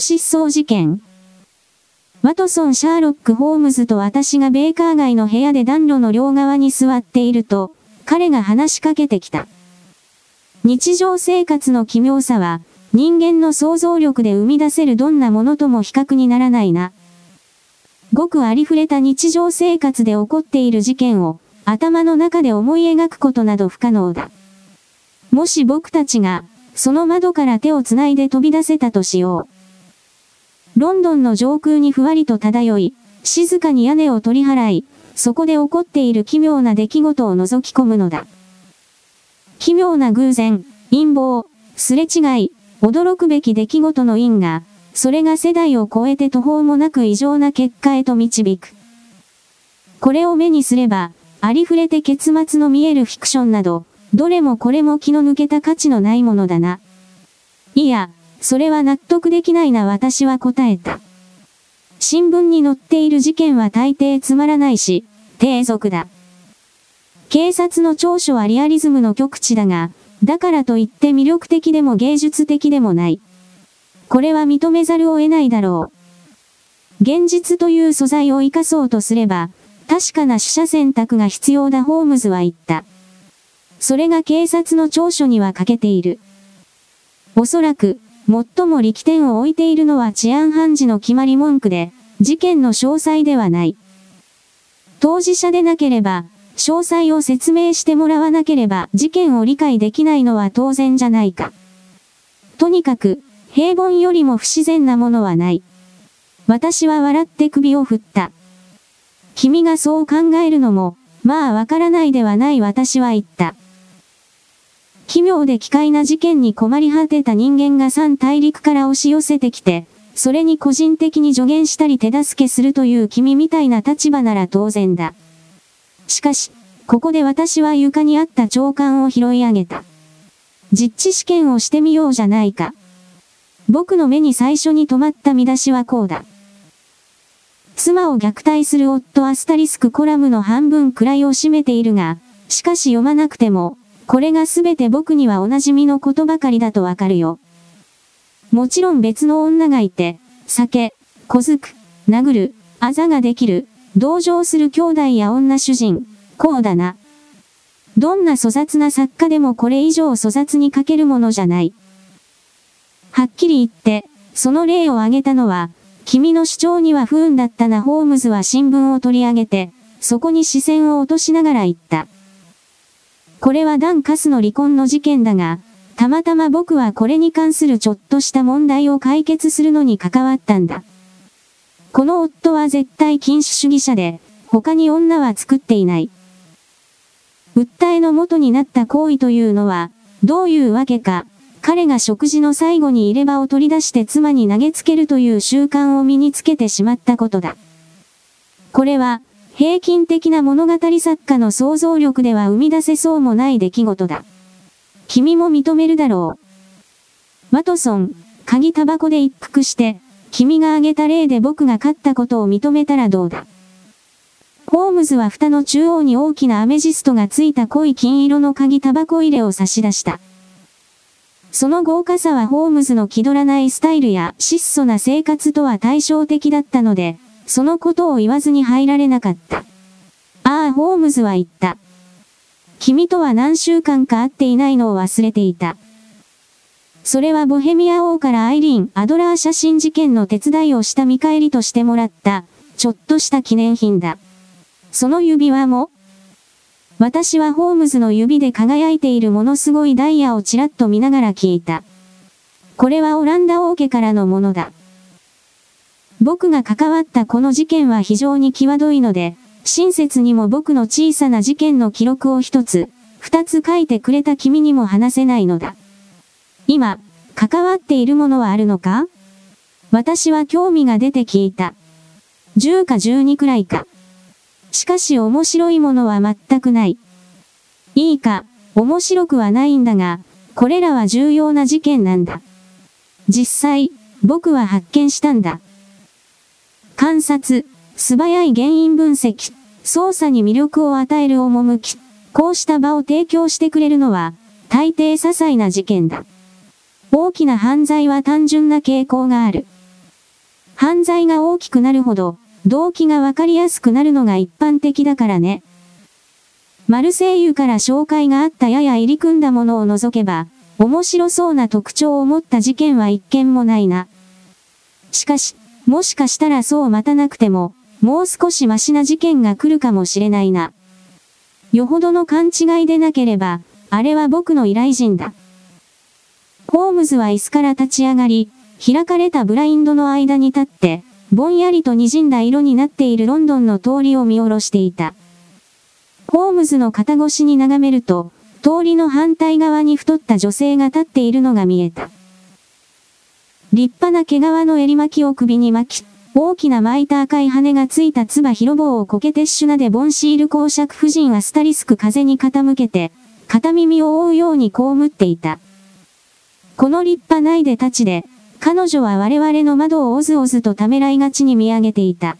失踪事件。ワトソン・シャーロック・ホームズと私がベーカー街の部屋で暖炉の両側に座っていると、彼が話しかけてきた。日常生活の奇妙さは、人間の想像力で生み出せるどんなものとも比較にならないな。ごくありふれた日常生活で起こっている事件を、頭の中で思い描くことなど不可能だ。もし僕たちが、その窓から手を繋いで飛び出せたとしよう。ロンドンの上空にふわりと漂い、静かに屋根を取り払い、そこで起こっている奇妙な出来事を覗き込むのだ。奇妙な偶然、陰謀、すれ違い、驚くべき出来事の因が、それが世代を超えて途方もなく異常な結果へと導く。これを目にすれば、ありふれて結末の見えるフィクションなど、どれもこれも気の抜けた価値のないものだな。いや、それは納得できないな私は答えた。新聞に載っている事件は大抵つまらないし、低俗だ。警察の長所はリアリズムの極致だが、だからといって魅力的でも芸術的でもない。これは認めざるを得ないだろう。現実という素材を活かそうとすれば、確かな死者選択が必要だホームズは言った。それが警察の長所には欠けている。おそらく、最も力点を置いているのは治安判事の決まり文句で、事件の詳細ではない。当事者でなければ、詳細を説明してもらわなければ事件を理解できないのは当然じゃないか。とにかく、平凡よりも不自然なものはない。私は笑って首を振った。君がそう考えるのも、まあわからないではない私は言った。奇妙で奇怪な事件に困り果てた人間が三大陸から押し寄せてきて、それに個人的に助言したり手助けするという君みたいな立場なら当然だ。しかし、ここで私は床にあった長官を拾い上げた。実地試験をしてみようじゃないか。僕の目に最初に止まった見出しはこうだ。妻を虐待する夫アスタリスクコラムの半分くらいを占めているが、しかし読まなくても、これがすべて僕にはおなじみのことばかりだとわかるよ。もちろん別の女がいて、酒、小づく、殴る、あざができる、同情する兄弟や女主人、こうだな。どんな粗雑な作家でもこれ以上粗雑に書けるものじゃない。はっきり言って、その例を挙げたのは、君の主張には不運だったなホームズは新聞を取り上げて、そこに視線を落としながら言った。これはダン・カスの離婚の事件だが、たまたま僕はこれに関するちょっとした問題を解決するのに関わったんだ。この夫は絶対禁止主義者で、他に女は作っていない。訴えの元になった行為というのは、どういうわけか、彼が食事の最後に入れ歯を取り出して妻に投げつけるという習慣を身につけてしまったことだ。これは、平均的な物語作家の想像力では生み出せそうもない出来事だ。君も認めるだろう。ワトソン、鍵タバコで一服して、君が挙げた例で僕が勝ったことを認めたらどうだ。ホームズは蓋の中央に大きなアメジストがついた濃い金色の鍵タバコ入れを差し出した。その豪華さはホームズの気取らないスタイルや質素な生活とは対照的だったので、そのことを言わずに入られなかった。ああ、ホームズは言った。君とは何週間か会っていないのを忘れていた。それはボヘミア王からアイリーン・アドラー写真事件の手伝いをした見返りとしてもらった、ちょっとした記念品だ。その指輪も私はホームズの指で輝いているものすごいダイヤをちらっと見ながら聞いた。これはオランダ王家からのものだ。僕が関わったこの事件は非常に際どいので、親切にも僕の小さな事件の記録を一つ、二つ書いてくれた君にも話せないのだ。今、関わっているものはあるのか？私は興味が出て聞いた。10か12くらいか。しかし面白いものは全くない。いいか、面白くはないんだが、これらは重要な事件なんだ。実際、僕は発見したんだ。観察、素早い原因分析、操作に魅力を与える趣、こうした場を提供してくれるのは、大抵些細な事件だ。大きな犯罪は単純な傾向がある。犯罪が大きくなるほど、動機がわかりやすくなるのが一般的だからね。マルセイユから紹介があったやや入り組んだものを除けば、面白そうな特徴を持った事件は一件もないな。しかし、もしかしたらそう待たなくても、もう少しマシな事件が来るかもしれないな。よほどの勘違いでなければ、あれは僕の依頼人だ。ホームズは椅子から立ち上がり、開かれたブラインドの間に立って、ぼんやりと滲んだ色になっているロンドンの通りを見下ろしていた。ホームズの肩越しに眺めると、通りの反対側に太った女性が立っているのが見えた。立派な毛皮の襟巻きを首に巻き、大きな巻いた赤い羽がついた唾広棒をコケテッシュナでボンシール公爵夫人はスタリスク風に傾けて、片耳を覆うように被っていた。この立派ないで立ちで、彼女は我々の窓をおずおずとためらいがちに見上げていた。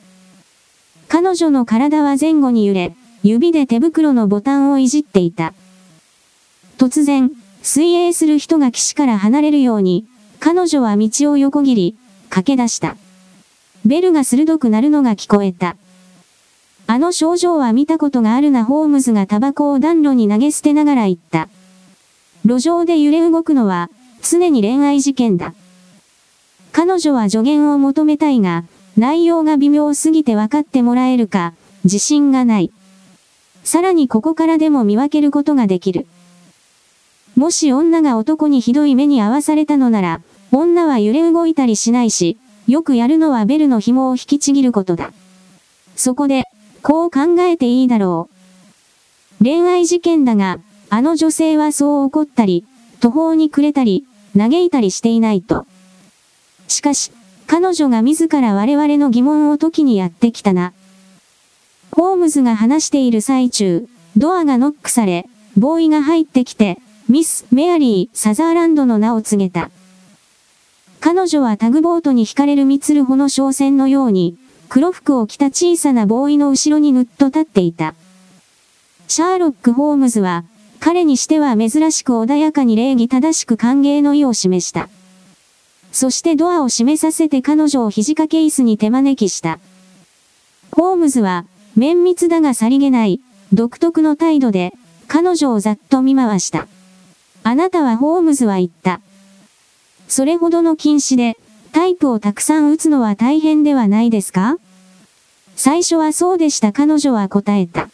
彼女の体は前後に揺れ、指で手袋のボタンをいじっていた。突然、水泳する人が岸から離れるように、彼女は道を横切り、駆け出した。ベルが鋭くなるのが聞こえた。あの症状は見たことがあるなホームズがタバコを暖炉に投げ捨てながら言った。路上で揺れ動くのは、常に恋愛事件だ。彼女は助言を求めたいが、内容が微妙すぎて分かってもらえるか、自信がない。さらにここからでも見分けることができる。もし女が男にひどい目に遭わされたのなら、女は揺れ動いたりしないし、よくやるのはベルの紐を引きちぎることだ。そこで、こう考えていいだろう。恋愛事件だが、あの女性はそう怒ったり、途方に暮れたり、嘆いたりしていないと。しかし、彼女が自ら我々の疑問を解きにやってきたな。ホームズが話している最中、ドアがノックされ、ボーイが入ってきて、ミス・メアリー・サザーランドの名を告げた。彼女はタグボートに惹かれるミツルホの商船のように、黒服を着た小さなボーイの後ろにぬっと立っていた。シャーロック・ホームズは、彼にしては珍しく穏やかに礼儀正しく歓迎の意を示した。そしてドアを閉めさせて彼女を肘掛け椅子に手招きした。ホームズは、綿密だがさりげない、独特の態度で、彼女をざっと見回した。あなたはホームズは言った。それほどの禁止で、タイプをたくさん打つのは大変ではないですか？最初はそうでした彼女は答えた。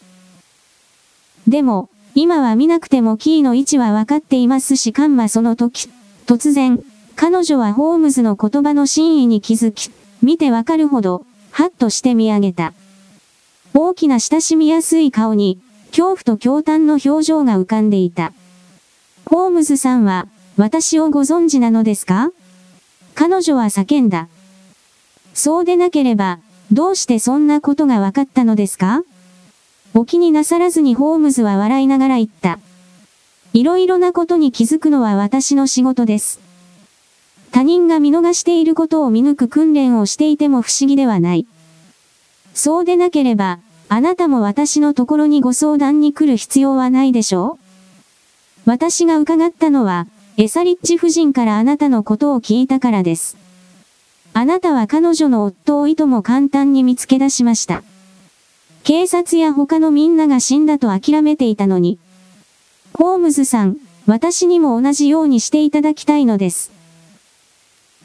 でも、今は見なくてもキーの位置は分かっていますしカンマその時、突然、彼女はホームズの言葉の真意に気づき、見てわかるほど、ハッとして見上げた。大きな親しみやすい顔に、恐怖と驚嘆の表情が浮かんでいた。ホームズさんは、私をご存知なのですか？彼女は叫んだ。そうでなければ、どうしてそんなことが分かったのですか？お気になさらずにホームズは笑いながら言った。いろいろなことに気づくのは私の仕事です。他人が見逃していることを見抜く訓練をしていても不思議ではない。そうでなければ、あなたも私のところにご相談に来る必要はないでしょう？私が伺ったのは、エサリッチ夫人からあなたのことを聞いたからです。あなたは彼女の夫をいとも簡単に見つけ出しました。警察や他のみんなが死んだと諦めていたのに。ホームズさん、私にも同じようにしていただきたいのです。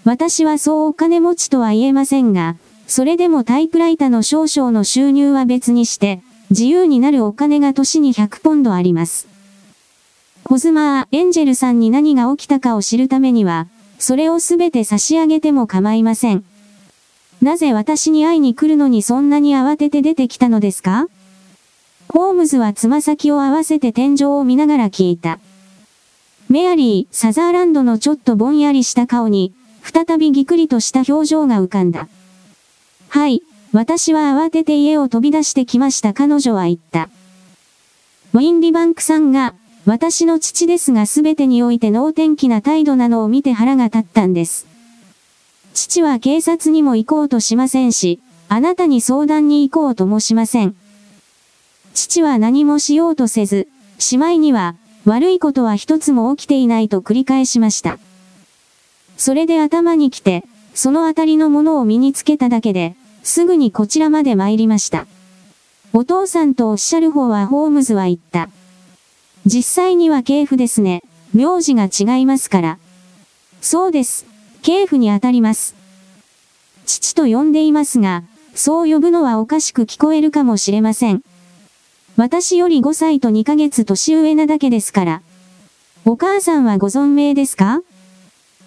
私はそうお金持ちとは言えませんが、それでもタイプライターの少々の収入は別にして、自由になるお金が年に100ポンドあります。ホズマー・エンジェルさんに何が起きたかを知るためには、それをすべて差し上げても構いません。なぜ私に会いに来るのにそんなに慌てて出てきたのですか？ホームズはつま先を合わせて天井を見ながら聞いた。メアリー・サザーランドのちょっとぼんやりした顔に、再びぎくりとした表情が浮かんだ。はい、私は慌てて家を飛び出してきました彼女は言った。ウィンリバンクさんが、私の父ですが全てにおいて能天気な態度なのを見て腹が立ったんです。父は警察にも行こうとしませんし、あなたに相談に行こうともしません。父は何もしようとせず、しまいには、悪いことは一つも起きていないと繰り返しました。それで頭に来て、そのあたりのものを身につけただけで、すぐにこちらまで参りました。お父さんとおっしゃる方はホームズは言った。実際には系譜ですね。名字が違いますから。そうです。系譜にあたります。父と呼んでいますが、そう呼ぶのはおかしく聞こえるかもしれません。私より5歳と2ヶ月年上なだけですから。お母さんはご存命ですか？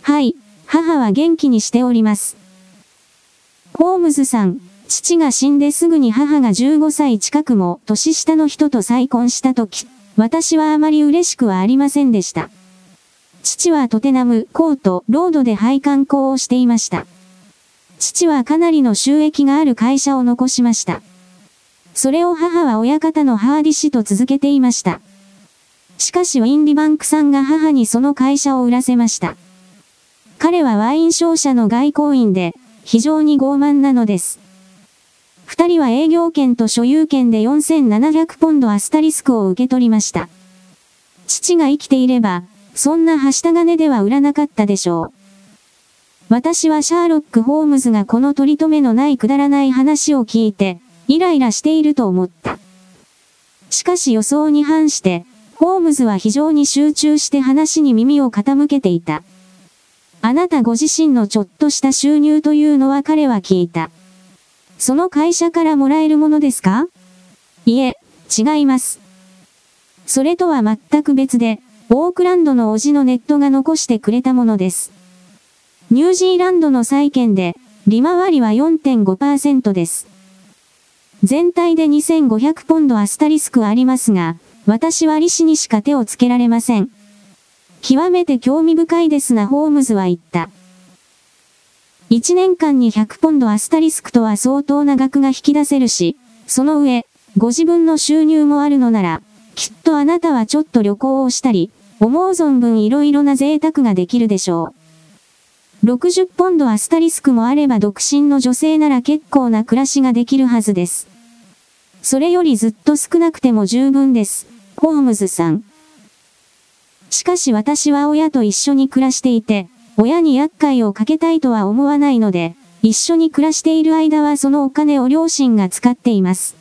はい、母は元気にしております。ホームズさん、父が死んですぐに母が15歳近くも年下の人と再婚した時、私はあまり嬉しくはありませんでした。父はトテナム、コート、ロードで配管工をしていました。父はかなりの収益がある会社を残しました。それを母は親方のハーディ氏と続けていました。しかしウィンリバンクさんが母にその会社を売らせました。彼はワイン商社の外交員で、非常に傲慢なのです。二人は営業権と所有権で4700ポンドアスタリスクを受け取りました。父が生きていれば、そんなはした金では売らなかったでしょう。私はシャーロック・ホームズがこの取り留めのないくだらない話を聞いて、イライラしていると思った。しかし予想に反して、ホームズは非常に集中して話に耳を傾けていた。あなたご自身のちょっとした収入というのは彼は聞いた。その会社からもらえるものですか？いえ、違います。それとは全く別で、オークランドのおじのネットが残してくれたものです。ニュージーランドの債券で、利回りは4.5%です。全体で2500ポンドアスタリスクありますが、私は利子にしか手をつけられません。極めて興味深いですなホームズは言った。1年間に100ポンドアスタリスクとは相当な額が引き出せるし、その上、ご自分の収入もあるのなら、きっとあなたはちょっと旅行をしたり、思う存分いろいろな贅沢ができるでしょう。60ポンドアスタリスクもあれば独身の女性なら結構な暮らしができるはずです。それよりずっと少なくても十分です。ホームズさん。しかし私は親と一緒に暮らしていて、親に厄介をかけたいとは思わないので、一緒に暮らしている間はそのお金を両親が使っています。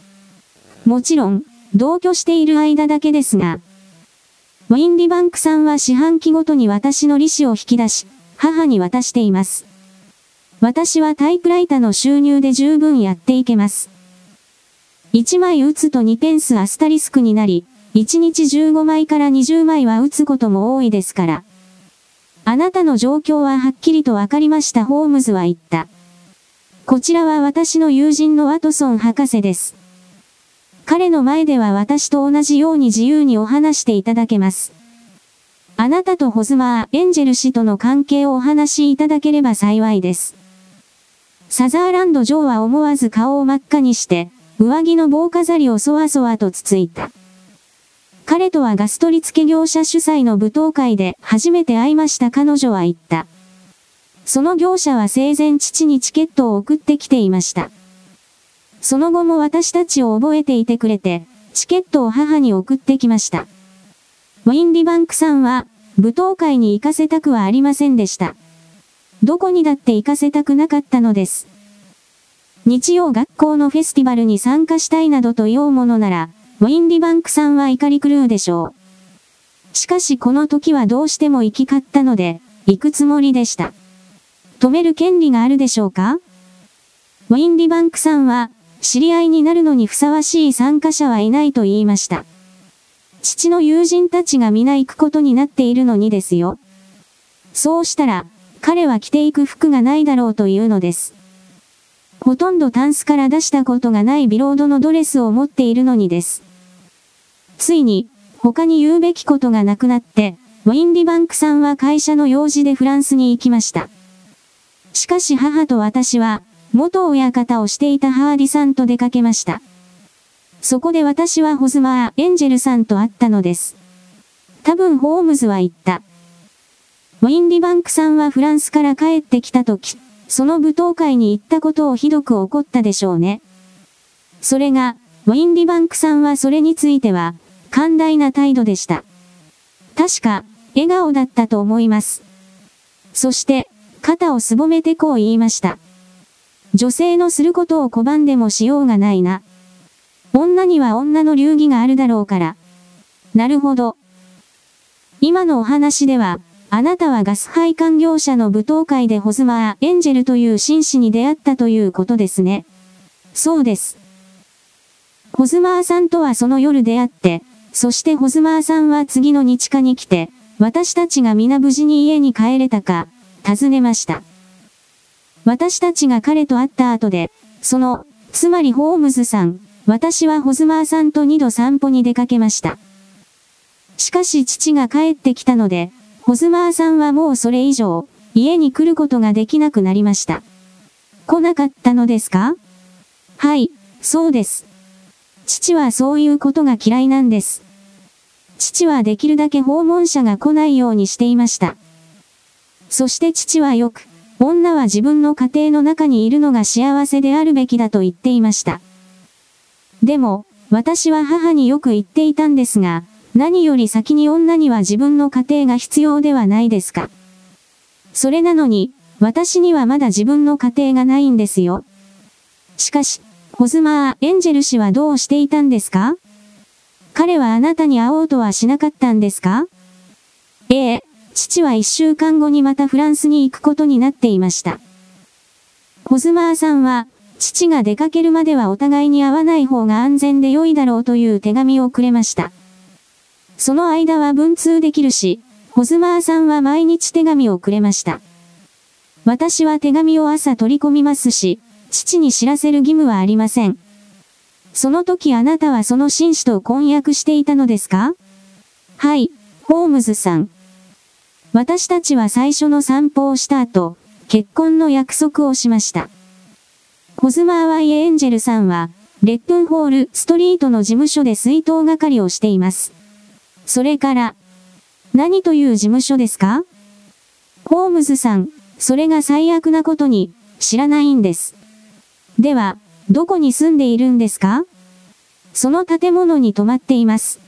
もちろん、同居している間だけですが、ウィンリバンクさんは四半期ごとに私の利子を引き出し、母に渡しています。私はタイプライターの収入で十分やっていけます。1枚打つと2ペンスアスタリスクになり、1日15枚から20枚は打つことも多いですから。あなたの状況ははっきりとわかりましたホームズは言った。こちらは私の友人のワトソン博士です。彼の前では私と同じように自由にお話していただけます。あなたとホズマー、エンジェル氏との関係をお話しいただければ幸いです。サザーランド・ジョーは思わず顔を真っ赤にして、上着の棒飾りをそわそわとつついた。彼とはガス取り付け業者主催の舞踏会で初めて会いました彼女は言った。その業者は生前父にチケットを送ってきていました。その後も私たちを覚えていてくれて、チケットを母に送ってきました。ウィンリバンクさんは、舞踏会に行かせたくはありませんでした。どこにだって行かせたくなかったのです。日曜学校のフェスティバルに参加したいなどと言おうものなら、ウィンリバンクさんは怒り狂うでしょう。しかしこの時はどうしても行き交ったので、行くつもりでした。止める権利があるでしょうか？ウィンリバンクさんは、知り合いになるのにふさわしい参加者はいないと言いました。父の友人たちが皆行くことになっているのにですよ。そうしたら、彼は着ていく服がないだろうというのです。ほとんどタンスから出したことがないビロードのドレスを持っているのにです。ついに、他に言うべきことがなくなって、ウィンリバンクさんは会社の用事でフランスに行きました。しかし母と私は、元親方をしていたハーディさんと出かけました。そこで私はホズマー・エンジェルさんと会ったのです。多分ホームズは言った。ウィンリバンクさんはフランスから帰ってきた時、その舞踏会に行ったことをひどく怒ったでしょうね。それが、ウィンリバンクさんはそれについては、寛大な態度でした。確か、笑顔だったと思います。そして、肩をすぼめてこう言いました。女性のすることを拒んでもしようがないな。女には女の流儀があるだろうから。なるほど。今のお話では、あなたはガス配管業者の舞踏会でホズマー・エンジェルという紳士に出会ったということですね。そうです。ホズマーさんとはその夜出会って、そしてホズマーさんは次の日課に来て、私たちが皆無事に家に帰れたか、尋ねました。私たちが彼と会った後で、その、つまりホームズさん、私はホズマーさんと二度散歩に出かけました。しかし父が帰ってきたので、ホズマーさんはもうそれ以上、家に来ることができなくなりました。来なかったのですか？はい、そうです。父はそういうことが嫌いなんです。父はできるだけ訪問者が来ないようにしていました。そして父はよく、女は自分の家庭の中にいるのが幸せであるべきだと言っていました。でも、私は母によく言っていたんですが、何より先に女には自分の家庭が必要ではないですか。それなのに、私にはまだ自分の家庭がないんですよ。しかし、ホズマー・エンジェル氏はどうしていたんですか？彼はあなたに会おうとはしなかったんですか？ええ、父は一週間後にまたフランスに行くことになっていました。ホズマーさんは、父が出かけるまではお互いに会わない方が安全で良いだろうという手紙をくれました。その間は文通できるし、ホズマーさんは毎日手紙をくれました。私は手紙を朝取り込みますし、父に知らせる義務はありません。その時あなたはその紳士と婚約していたのですか？はい、ホームズさん。私たちは最初の散歩をした後、結婚の約束をしました。ホズマー・ワイ・エンジェルさんは、レッドンホール・ストリートの事務所で水筒係をしています。それから、何という事務所ですか？ホームズさん、それが最悪なことに、知らないんです。では、どこに住んでいるんですか？その建物に泊まっています。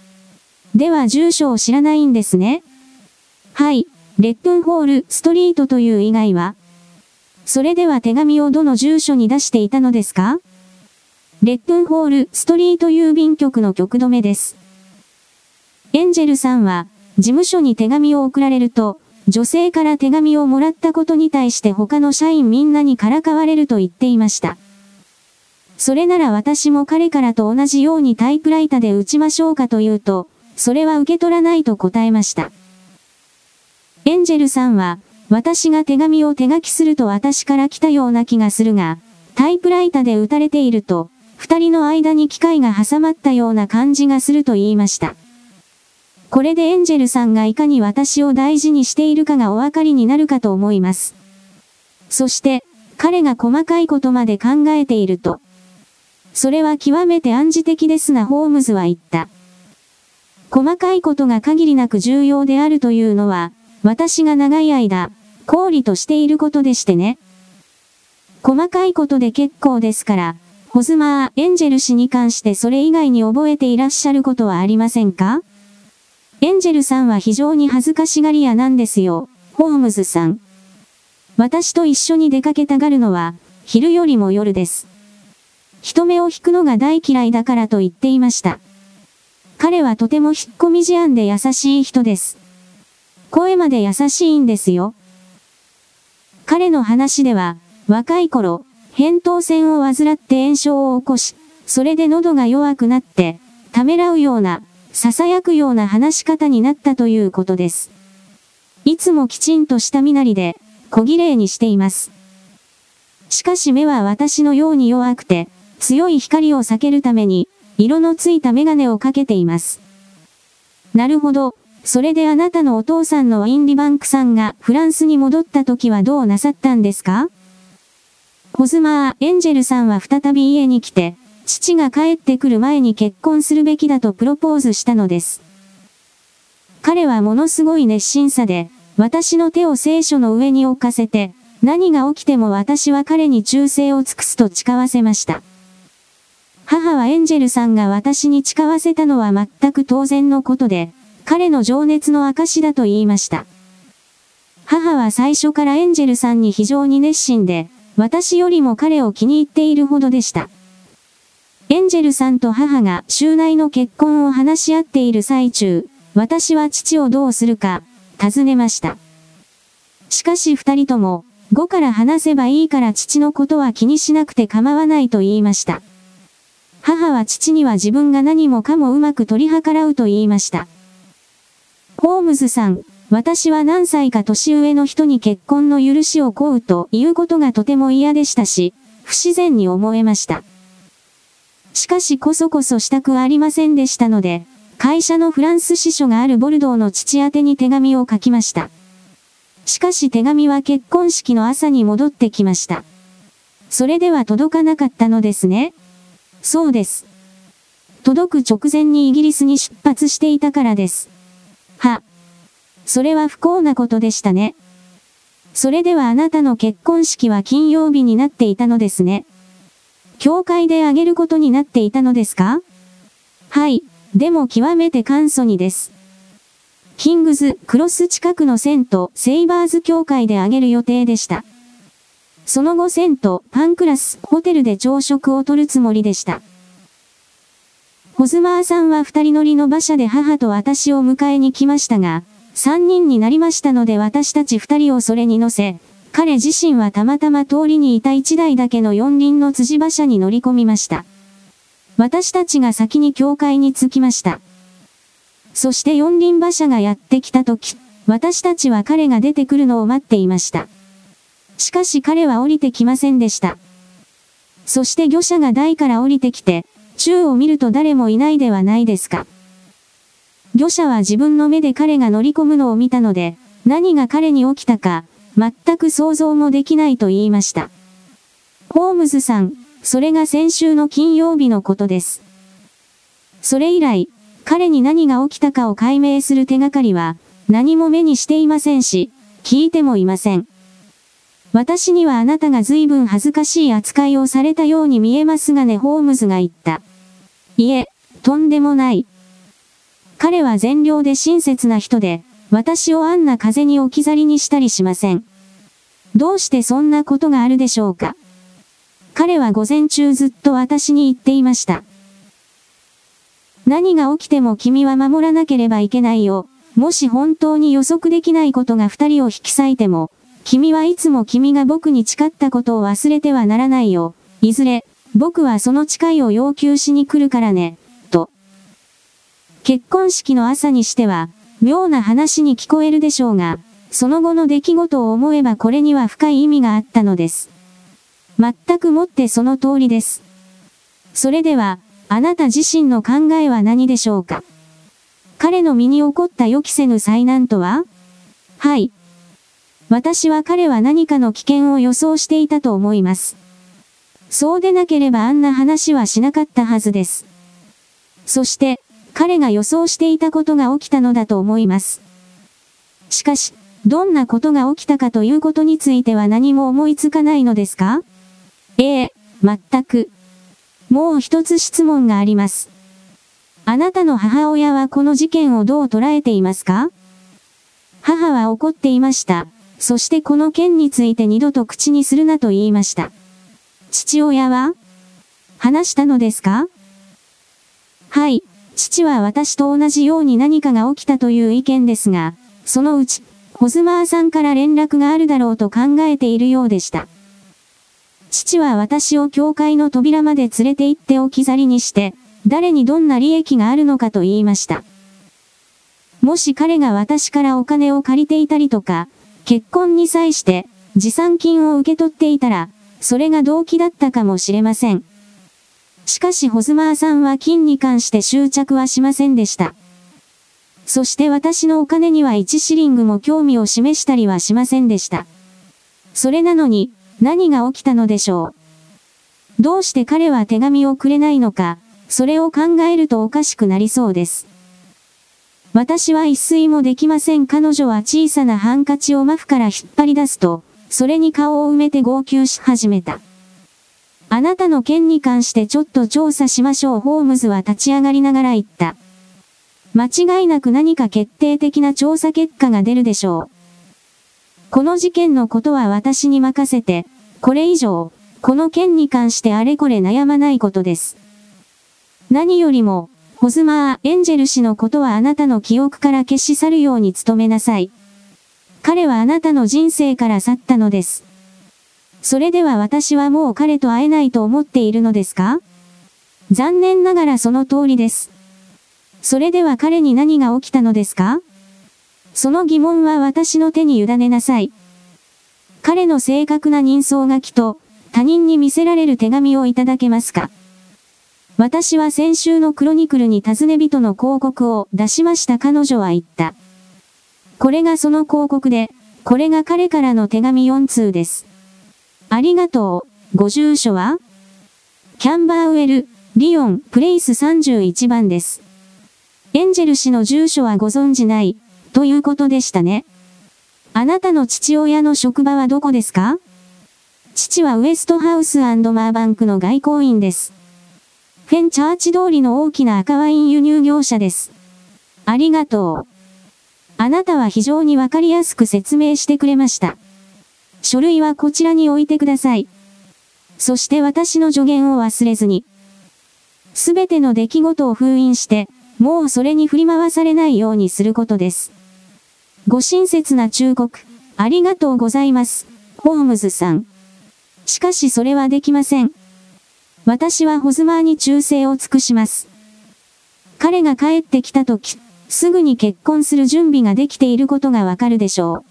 では住所を知らないんですね。はい、レッドンホール、ストリートという以外はそれでは手紙をどの住所に出していたのですか？レッドンホール、ストリート郵便局の局止めです。エンジェルさんは、事務所に手紙を送られると、女性から手紙をもらったことに対して他の社員みんなにからかわれると言っていました。それなら私も彼からと同じようにタイプライターで打ちましょうかと言うと、それは受け取らないと答えました。エンジェルさんは、私が手紙を手書きすると私から来たような気がするが、タイプライターで打たれていると、二人の間に機械が挟まったような感じがすると言いました。これでエンジェルさんがいかに私を大事にしているかがお分かりになるかと思います。そして、彼が細かいことまで考えていると。それは極めて暗示的ですなホームズは言った。細かいことが限りなく重要であるというのは、私が長い間、考慮としていることでしてね。細かいことで結構ですから、ホズマー・エンジェル氏に関してそれ以外に覚えていらっしゃることはありませんか？エンジェルさんは非常に恥ずかしがり屋なんですよ、ホームズさん。私と一緒に出かけたがるのは、昼よりも夜です。人目を引くのが大嫌いだからと言っていました。彼はとても引っ込み思案で優しい人です。声まで優しいんですよ。彼の話では、若い頃、扁桃腺を患って炎症を起こし、それで喉が弱くなって、ためらうような囁くような話し方になったということです。いつもきちんとした身なりで、小綺麗にしています。しかし目は私のように弱くて、強い光を避けるために、色のついたメガネをかけています。なるほど。それであなたのお父さんのワインリバンクさんがフランスに戻った時はどうなさったんですか？ホズマー・エンジェルさんは再び家に来て、父が帰ってくる前に結婚するべきだとプロポーズしたのです。彼はものすごい熱心さで、私の手を聖書の上に置かせて、何が起きても私は彼に忠誠を尽くすと誓わせました。母はエンジェルさんが私に誓わせたのは全く当然のことで、彼の情熱の証だと言いました。母は最初からエンジェルさんに非常に熱心で、私よりも彼を気に入っているほどでした。エンジェルさんと母が週内の結婚を話し合っている最中、私は父をどうするか、尋ねました。しかし二人とも、5から話せばいいから父のことは気にしなくて構わないと言いました。母は父には自分が何もかもうまく取り計らうと言いました。ホームズさん、私は何歳か年上の人に結婚の許しを請うということがとても嫌でしたし、不自然に思えました。しかしこそこそしたくありませんでしたので、会社のフランス支所があるボルドーの父宛に手紙を書きました。しかし手紙は結婚式の朝に戻ってきました。それでは届かなかったのですね。そうです。届く直前にイギリスに出発していたからです。は。それは不幸なことでしたね。それではあなたの結婚式は金曜日になっていたのですね。教会であげることになっていたのですか？はい。でも極めて簡素にです。キングズ・クロス近くのセント・セイバーズ教会であげる予定でした。その後セント・パンクラス・ホテルで朝食をとるつもりでした。ホズマーさんは二人乗りの馬車で母と私を迎えに来ましたが、三人になりましたので私たち二人をそれに乗せ、彼自身はたまたま通りにいた一台だけの四輪の辻馬車に乗り込みました。私たちが先に教会に着きました。そして四輪馬車がやってきた時、私たちは彼が出てくるのを待っていました。しかし彼は降りてきませんでした。そして魚車が台から降りてきて、宙を見ると誰もいないではないですか。魚車は自分の目で彼が乗り込むのを見たので、何が彼に起きたか、全く想像もできないと言いました。ホームズさん、それが先週の金曜日のことです。それ以来、彼に何が起きたかを解明する手がかりは、何も目にしていませんし、聞いてもいません。私にはあなたが随分恥ずかしい扱いをされたように見えますがね、ホームズが言った。いえ、とんでもない。彼は善良で親切な人で、私をあんな風に置き去りにしたりしません。どうしてそんなことがあるでしょうか彼は午前中ずっと私に言っていました。何が起きても君は守らなければいけないよ。もし本当に予測できないことが二人を引き裂いても、君はいつも君が僕に誓ったことを忘れてはならないよ。いずれ、僕はその誓いを要求しに来るからね、と。結婚式の朝にしては、妙な話に聞こえるでしょうが、その後の出来事を思えばこれには深い意味があったのです。全くもってその通りです。それでは、あなた自身の考えは何でしょうか？彼の身に起こった予期せぬ災難とは？はい。私は彼は何かの危険を予想していたと思います。そうでなければあんな話はしなかったはずです。そして、彼が予想していたことが起きたのだと思います。しかし、どんなことが起きたかということについては何も思いつかないのですか？ええ、全く。もう一つ質問があります。あなたの母親はこの事件をどう捉えていますか？母は怒っていました。そしてこの件について二度と口にするなと言いました。父親は話したのですか？はい。父は私と同じように何かが起きたという意見ですが、そのうち、ホズマーさんから連絡があるだろうと考えているようでした。父は私を教会の扉まで連れて行って置き去りにして、誰にどんな利益があるのかと言いました。もし彼が私からお金を借りていたりとか、結婚に際して持参金を受け取っていたら、それが動機だったかもしれません。しかしホズマーさんは金に関して執着はしませんでした。そして私のお金には1シリングも興味を示したりはしませんでした。それなのに、何が起きたのでしょう。どうして彼は手紙をくれないのか、それを考えるとおかしくなりそうです。私は一睡もできません。彼女は小さなハンカチをマフから引っ張り出すと、それに顔を埋めて号泣し始めた。あなたの件に関してちょっと調査しましょう。ホームズは立ち上がりながら言った。間違いなく何か決定的な調査結果が出るでしょう。この事件のことは私に任せて、これ以上、この件に関してあれこれ悩まないことです。何よりも、ホズマー・エンジェル氏のことはあなたの記憶から消し去るように努めなさい。彼はあなたの人生から去ったのです。それでは私はもう彼と会えないと思っているのですか？残念ながらその通りです。それでは彼に何が起きたのですか？その疑問は私の手に委ねなさい。彼の正確な人相書きと他人に見せられる手紙をいただけますか？私は先週のクロニクルに尋ね人の広告を出しました彼女は言った。これがその広告で、これが彼からの手紙4通です。ありがとう。ご住所は？キャンバーウェル、リオン、プレイス31番です。エンジェル氏の住所はご存じない、ということでしたね。あなたの父親の職場はどこですか？父はウエストハウスマーバンクの外交員です。フェンチャーチ通りの大きな赤ワイン輸入業者です。ありがとう。あなたは非常にわかりやすく説明してくれました。書類はこちらに置いてください。そして私の助言を忘れずに。すべての出来事を封印して、もうそれに振り回されないようにすることです。ご親切な忠告、ありがとうございます、ホームズさん。しかしそれはできません。私はホズマーに忠誠を尽くします。彼が帰ってきた時、すぐに結婚する準備ができていることがわかるでしょう。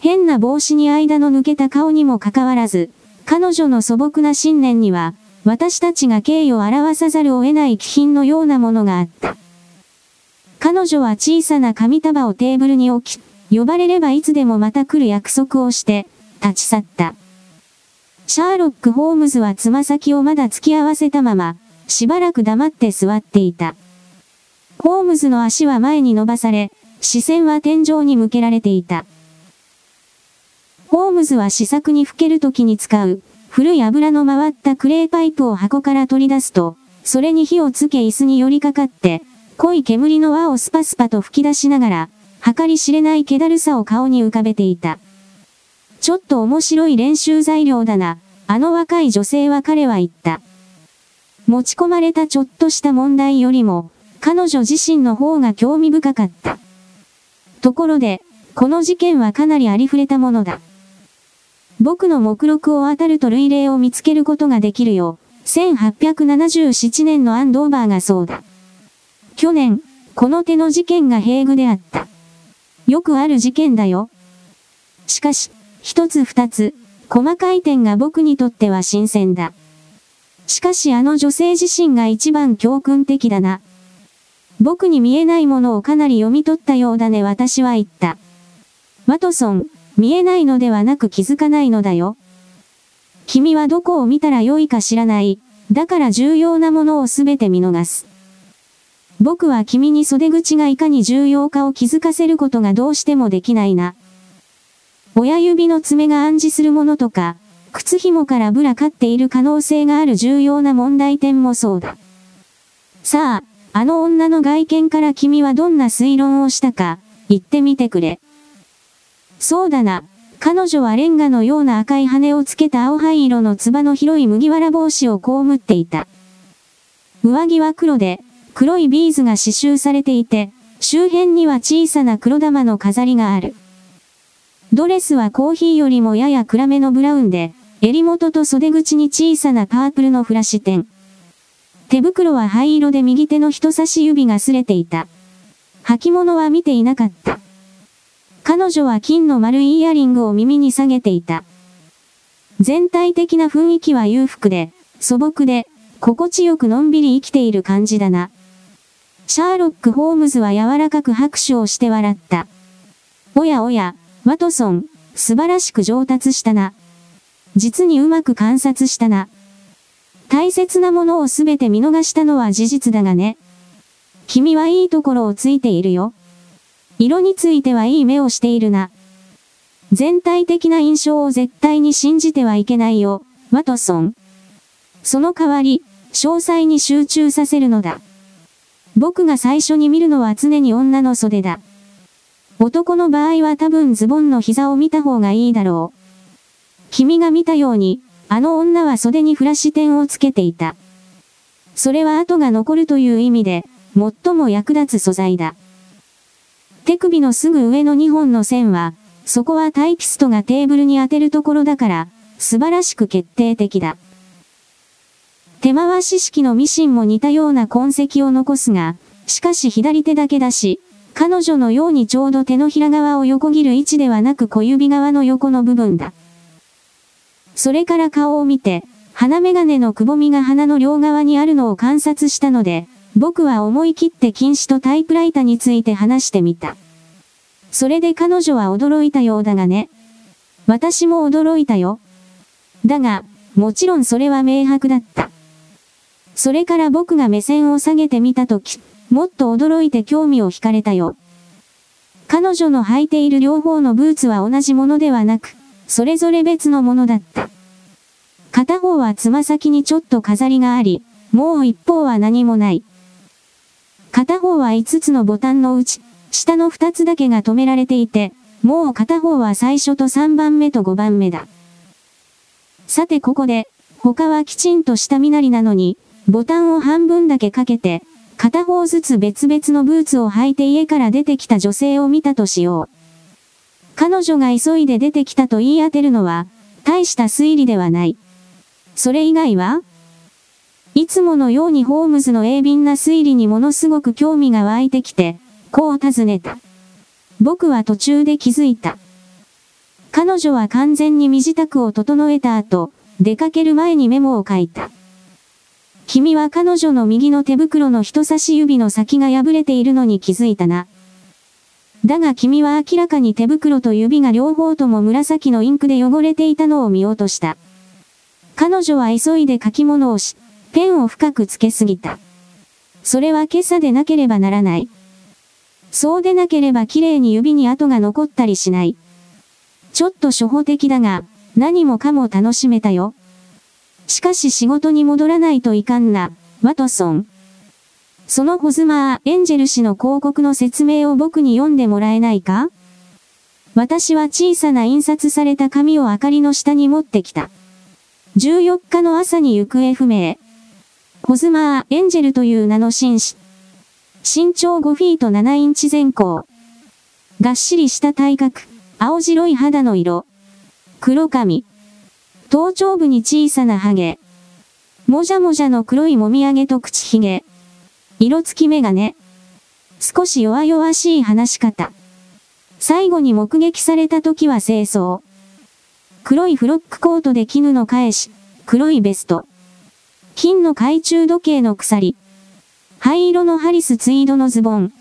変な帽子に間の抜けた顔にもかかわらず、彼女の素朴な信念には、私たちが敬意を表さざるを得ない気品のようなものがあった。彼女は小さな紙束をテーブルに置き、呼ばれればいつでもまた来る約束をして、立ち去った。シャーロック・ホームズはつま先をまだ突き合わせたまま、しばらく黙って座っていた。ホームズの足は前に伸ばされ、視線は天井に向けられていた。ホームズは試作に吹ける時に使う、古い油の回ったクレーパイプを箱から取り出すと、それに火をつけ椅子に寄りかかって、濃い煙の輪をスパスパと吹き出しながら、計り知れない気だるさを顔に浮かべていた。ちょっと面白い練習材料だな。あの若い女性は彼は言った。持ち込まれたちょっとした問題よりも、彼女自身の方が興味深かった。ところで、この事件はかなりありふれたものだ。僕の目録を当たると類例を見つけることができるよ。1877年のアンドーバーがそうだ。去年、この手の事件がヘーグであった。よくある事件だよ。しかし、一つ二つ、細かい点が僕にとっては新鮮だ。しかしあの女性自身が一番教訓的だな。僕に見えないものをかなり読み取ったようだね私は言った。ワトソン、見えないのではなく気づかないのだよ。君はどこを見たらよいか知らない。だから重要なものをすべて見逃す。僕は君に袖口がいかに重要かを気づかせることがどうしてもできないな。親指の爪が暗示するものとか、靴紐からぶらかっている可能性がある重要な問題点もそうだ。さあ、あの女の外見から君はどんな推論をしたか、言ってみてくれ。そうだな。彼女はレンガのような赤い羽をつけた青灰色のつばの広い麦わら帽子を被っていた。上着は黒で、黒いビーズが刺繍されていて、周辺には小さな黒玉の飾りがある。ドレスはコーヒーよりもやや暗めのブラウンで、襟元と袖口に小さなパープルのフラッシュ点。手袋は灰色で右手の人差し指が擦れていた。履物は見ていなかった。彼女は金の丸いイヤリングを耳に下げていた。全体的な雰囲気は裕福で、素朴で、心地よくのんびり生きている感じだな。シャーロック・ホームズは柔らかく拍手をして笑った。おやおや、ワトソン、素晴らしく上達したな。実にうまく観察したな。大切なものをすべて見逃したのは事実だがね。君はいいところをついているよ。色についてはいい目をしているな。全体的な印象を絶対に信じてはいけないよ、ワトソン。その代わり、詳細に集中させるのだ。僕が最初に見るのは常に女の袖だ。男の場合は多分ズボンの膝を見た方がいいだろう。君が見たように、あの女は袖にフラッシュ点をつけていた。それは跡が残るという意味で、最も役立つ素材だ。手首のすぐ上の2本の線は、そこはタイピストがテーブルに当てるところだから、素晴らしく決定的だ。手回し式のミシンも似たような痕跡を残すが、しかし左手だけだし、彼女のようにちょうど手のひら側を横切る位置ではなく小指側の横の部分だ。それから顔を見て、鼻眼鏡のくぼみが鼻の両側にあるのを観察したので、僕は思い切って禁止とタイプライターについて話してみた。それで彼女は驚いたようだがね。私も驚いたよ。だが、もちろんそれは明白だった。それから僕が目線を下げてみたとき、もっと驚いて興味を惹かれたよ。彼女の履いている両方のブーツは同じものではなく、それぞれ別のものだった。片方はつま先にちょっと飾りがあり、もう一方は何もない。片方は5つのボタンのうち、下の2つだけが止められていて、もう片方は最初と3番目と5番目だ。さてここで、他はきちんとした身なりなのに、ボタンを半分だけかけて、片方ずつ別々のブーツを履いて家から出てきた女性を見たとしよう。彼女が急いで出てきたと言い当てるのは、大した推理ではない。それ以外はいつものようにホームズの鋭敏な推理にものすごく興味が湧いてきて、こう尋ねた。僕は途中で気づいた。彼女は完全に身支度を整えた後、出かける前にメモを書いた。君は彼女の右の手袋の人差し指の先が破れているのに気づいたな。だが君は明らかに手袋と指が両方とも紫のインクで汚れていたのを見ようとした。彼女は急いで書き物をし、ペンを深くつけすぎた。それは今朝でなければならない。そうでなければ綺麗に指に跡が残ったりしない。ちょっと初歩的だが、何もかも楽しめたよ。しかし仕事に戻らないといかんな、ワトソン。そのホズマー・エンジェル氏の広告の説明を僕に読んでもらえないか？私は小さな印刷された紙を明かりの下に持ってきた。14日の朝に行方不明。ホズマー・エンジェルという名の紳士。身長5フィート7インチ前後。がっしりした体格、青白い肌の色。黒髪。頭頂部に小さなハゲ。もじゃもじゃの黒いもみあげと口ひげ。色付きメガネ。少し弱々しい話し方。最後に目撃された時は清掃。黒いフロックコートで絹の返し、黒いベスト。金の懐中時計の鎖。灰色のハリスツイードのズボン。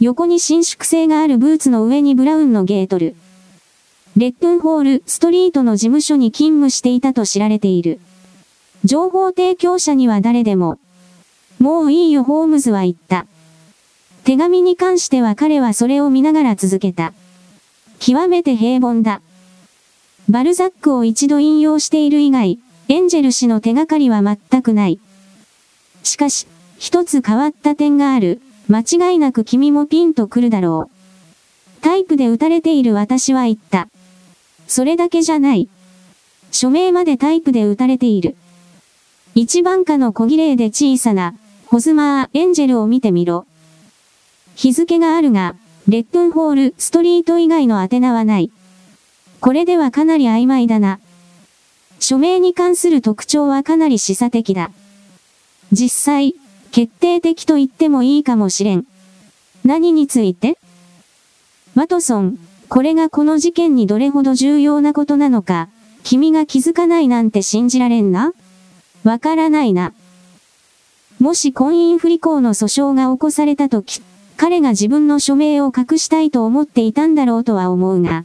横に伸縮性があるブーツの上にブラウンのゲートル。レップンホール、ストリートの事務所に勤務していたと知られている。情報提供者には誰でも。もういいよホームズは言った。手紙に関しては彼はそれを見ながら続けた。極めて平凡だ。バルザックを一度引用している以外、エンジェル氏の手がかりは全くない。しかし、一つ変わった点がある。間違いなく君もピンと来るだろう。タイプで打たれている私は言った。それだけじゃない。署名までタイプで打たれている。一番下の小綺麗で小さな、ホズマー、エンジェルを見てみろ。日付があるが、レップンホール、ストリート以外の宛名はない。これではかなり曖昧だな。署名に関する特徴はかなり示唆的だ。実際、決定的と言ってもいいかもしれん。何について？ワトソン、これがこの事件にどれほど重要なことなのか、君が気づかないなんて信じられんな？わからないな。もし婚姻不履行の訴訟が起こされたとき、彼が自分の署名を隠したいと思っていたんだろうとは思うが。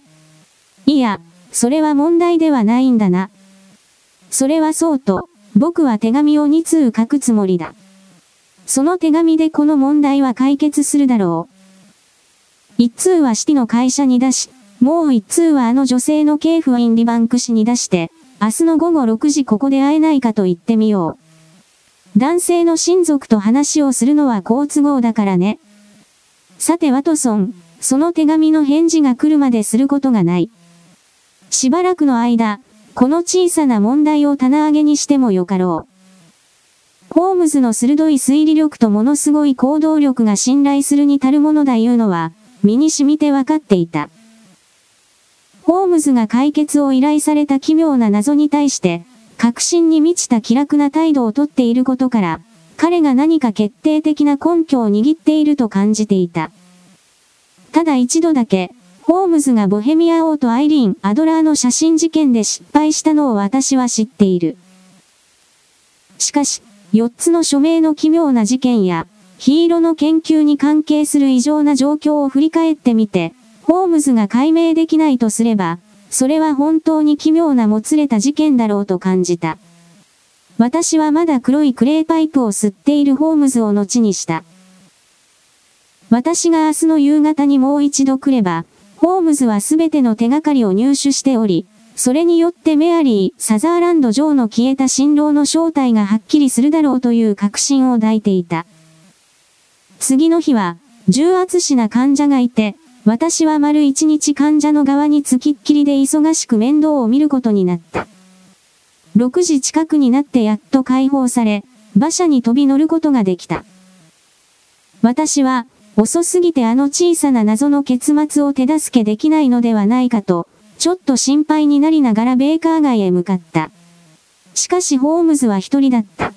いや、それは問題ではないんだな。それはそうと、僕は手紙を2通書くつもりだ。その手紙でこの問題は解決するだろう。一通はシティの会社に出し、もう一通はあの女性の系譜インリバンク氏に出して、明日の午後6時ここで会えないかと言ってみよう。男性の親族と話をするのは好都合だからね。さてワトソン、その手紙の返事が来るまですることがない。しばらくの間、この小さな問題を棚上げにしてもよかろう。ホームズの鋭い推理力とものすごい行動力が信頼するに足るものだいうのは、身に染みて分かっていた。ホームズが解決を依頼された奇妙な謎に対して、確信に満ちた気楽な態度をとっていることから、彼が何か決定的な根拠を握っていると感じていた。ただ一度だけ、ホームズがボヘミア王とアイリーン・アドラーの写真事件で失敗したのを私は知っている。しかし、4つの署名の奇妙な事件や、ヒーロの研究に関係する異常な状況を振り返ってみて、ホームズが解明できないとすれば、それは本当に奇妙なもつれた事件だろうと感じた。私はまだ黒いクレーパイプを吸っているホームズを後にした。私が明日の夕方にもう一度来れば、ホームズはすべての手がかりを入手しており、それによってメアリー・サザーランド城の消えた新郎の正体がはっきりするだろうという確信を抱いていた。次の日は、重圧死な患者がいて、私は丸一日患者の側につきっきりで忙しく面倒を見ることになった。6時近くになってやっと解放され、馬車に飛び乗ることができた。私は、遅すぎてあの小さな謎の結末を手助けできないのではないかと、ちょっと心配になりながらベーカー街へ向かった。しかしホームズは一人だった。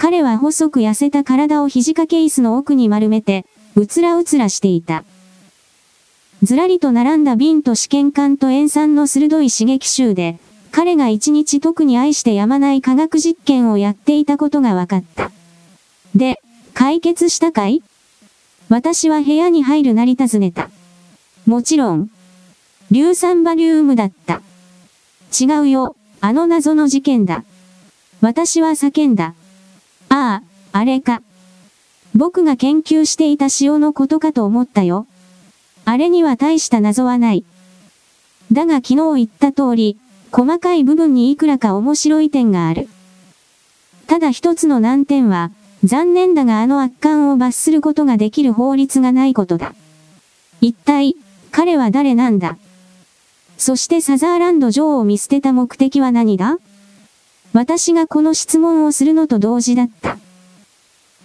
彼は細く痩せた体を肘掛け椅子の奥に丸めて、うつらうつらしていた。ずらりと並んだ瓶と試験管と塩酸の鋭い刺激臭で、彼が一日特に愛してやまない科学実験をやっていたことが分かった。で、解決したかい？私は部屋に入るなり尋ねた。もちろん、硫酸バリウムだった。違うよ、あの謎の事件だ。私は叫んだ。ああ、あれか。僕が研究していた塩のことかと思ったよ。あれには大した謎はない。だが昨日言った通り、細かい部分にいくらか面白い点がある。ただ一つの難点は、残念だがあの悪漢を罰することができる法律がないことだ。一体、彼は誰なんだ？そしてサザーランド城を見捨てた目的は何だ？私がこの質問をするのと同時だった。